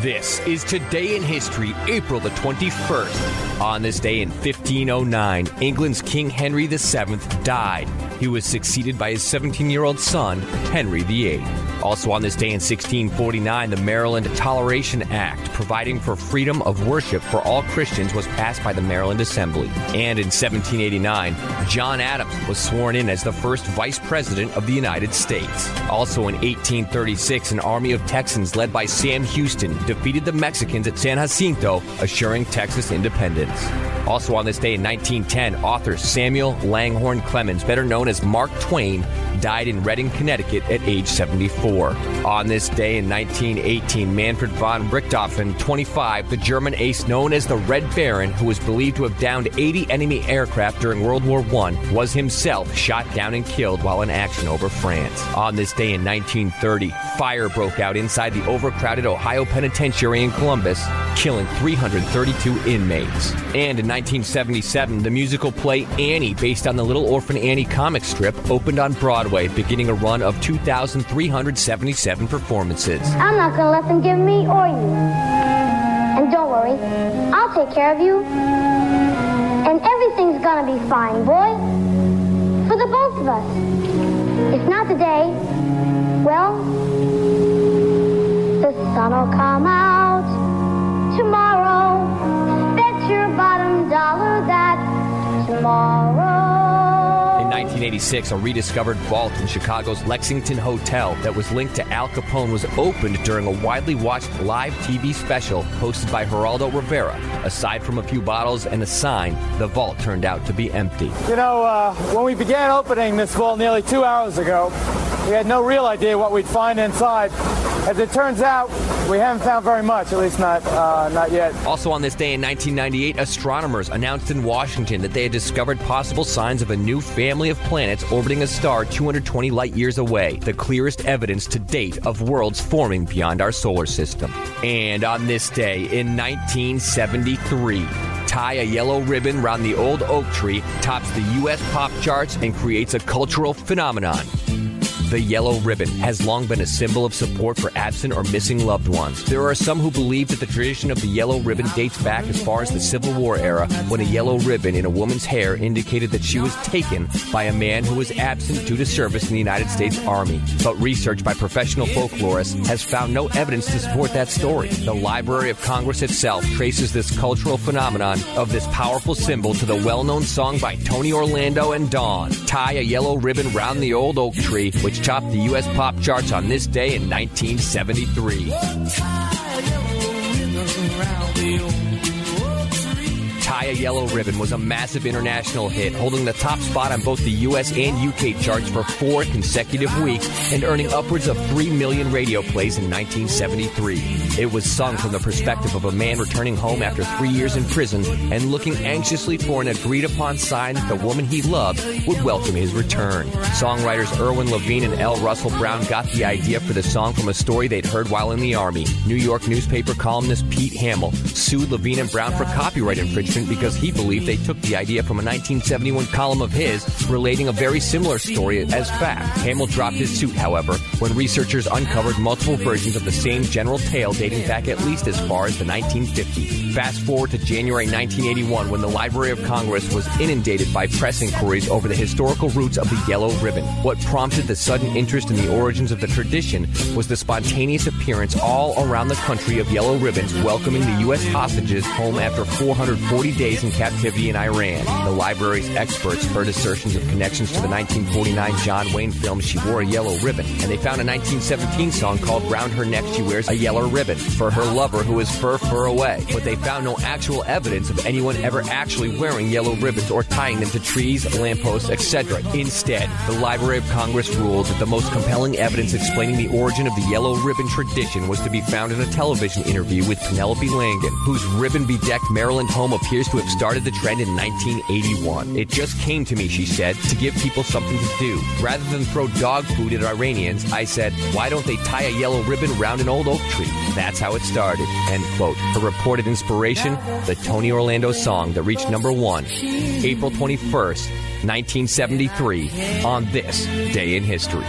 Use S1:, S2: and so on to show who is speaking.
S1: This is Today in History, April the 21st. On this day in 1509, England's King Henry VII died. He was succeeded by his 17 year old son, Henry VIII. Also on this day in 1649, the Maryland Toleration Act, providing for freedom of worship for all Christians, was passed by the Maryland Assembly. And in 1789, John Adams was sworn in as the first Vice President of the United States. Also in 1836, an army of Texans led by Sam Houston defeated the Mexicans at San Jacinto, assuring Texas independence. Also on this day in 1910, author Samuel Langhorne Clemens, better known as Mark Twain, died in Redding, Connecticut at age 74. On this day in 1918, Manfred von Richthofen, 25, the German ace known as the Red Baron, who was believed to have downed 80 enemy aircraft during World War I, was himself shot down and killed while in action over France. On this day in 1930, fire broke out inside the overcrowded Ohio Penitentiary in Columbus, killing 332 inmates. And in 1977, the musical play Annie, based on the Little Orphan Annie comic strip, opened on Broadway, beginning a run of 2,377 performances.
S2: I'm not gonna let them give me or you. And don't worry, I'll take care of you. And everything's gonna be fine, boy. For the both of us. If not today, well, the sun'll come out tomorrow. Bet your bottom dollar that tomorrow.
S1: In 1986, a rediscovered vault in Chicago's Lexington Hotel that was linked to Al Capone was opened during a widely watched live TV special hosted by Geraldo Rivera. Aside from a few bottles and a sign, the vault turned out to be empty.
S3: You know, uh, when we began opening this vault nearly two hours ago, we had no real idea what we'd find inside. As it turns out, we haven't found very much, at least not uh, not yet.
S1: Also on this day in 1998, astronomers announced in Washington that they had discovered possible signs of a new family of planets orbiting a star 220 light years away, the clearest evidence to date of worlds forming beyond our solar system. And on this day in 1973, tie a yellow ribbon round the old oak tree, tops the U.S. pop charts, and creates a cultural phenomenon. The yellow ribbon has long been a symbol of support for absent or missing loved ones. There are some who believe that the tradition of the yellow ribbon dates back as far as the Civil War era when a yellow ribbon in a woman's hair indicated that she was taken by a man who was absent due to service in the United States Army. But research by professional folklorists has found no evidence to support that story. The Library of Congress itself traces this cultural phenomenon of this powerful symbol to the well known song by Tony Orlando and Dawn, Tie a Yellow Ribbon Round the Old Oak Tree, which topped the U.S. pop charts on this day in 1973. Yellow Ribbon was a massive international hit, holding the top spot on both the US and UK charts for four consecutive weeks and earning upwards of 3 million radio plays in 1973. It was sung from the perspective of a man returning home after three years in prison and looking anxiously for an agreed upon sign that the woman he loved would welcome his return. Songwriters Irwin Levine and L. Russell Brown got the idea for the song from a story they'd heard while in the Army. New York newspaper columnist Pete Hamill sued Levine and Brown for copyright infringement because he believed they took the idea from a 1971 column of his relating a very similar story as fact. Hamill dropped his suit, however, when researchers uncovered multiple versions of the same general tale dating back at least as far as the 1950s. Fast forward to January 1981 when the Library of Congress was inundated by press inquiries over the historical roots of the yellow ribbon. What prompted the sudden interest in the origins of the tradition was the spontaneous appearance all around the country of yellow ribbons welcoming the U.S. hostages home after 440 days in captivity in Iran. The library's experts heard assertions of connections to the 1949 John Wayne film She Wore a Yellow Ribbon, and they found a 1917 song called Round Her Neck She Wears a Yellow Ribbon for her lover who is fur fur away. But they found no actual evidence of anyone ever actually wearing yellow ribbons or tying them to trees, lampposts, etc. Instead, the Library of Congress ruled that the most compelling evidence explaining the origin of the yellow ribbon tradition was to be found in a television interview with Penelope Laingen, whose ribbon bedecked Maryland home appears to have started the trend in 1981. It just came to me, she said, to give people something to do. Rather than throw dog food at Iranians, I said, why don't they tie a yellow ribbon round an old oak tree? That's how it started. End quote. Her reported inspiration, the Tony Orlando song that reached number one, April 21st, 1973, on this day in history.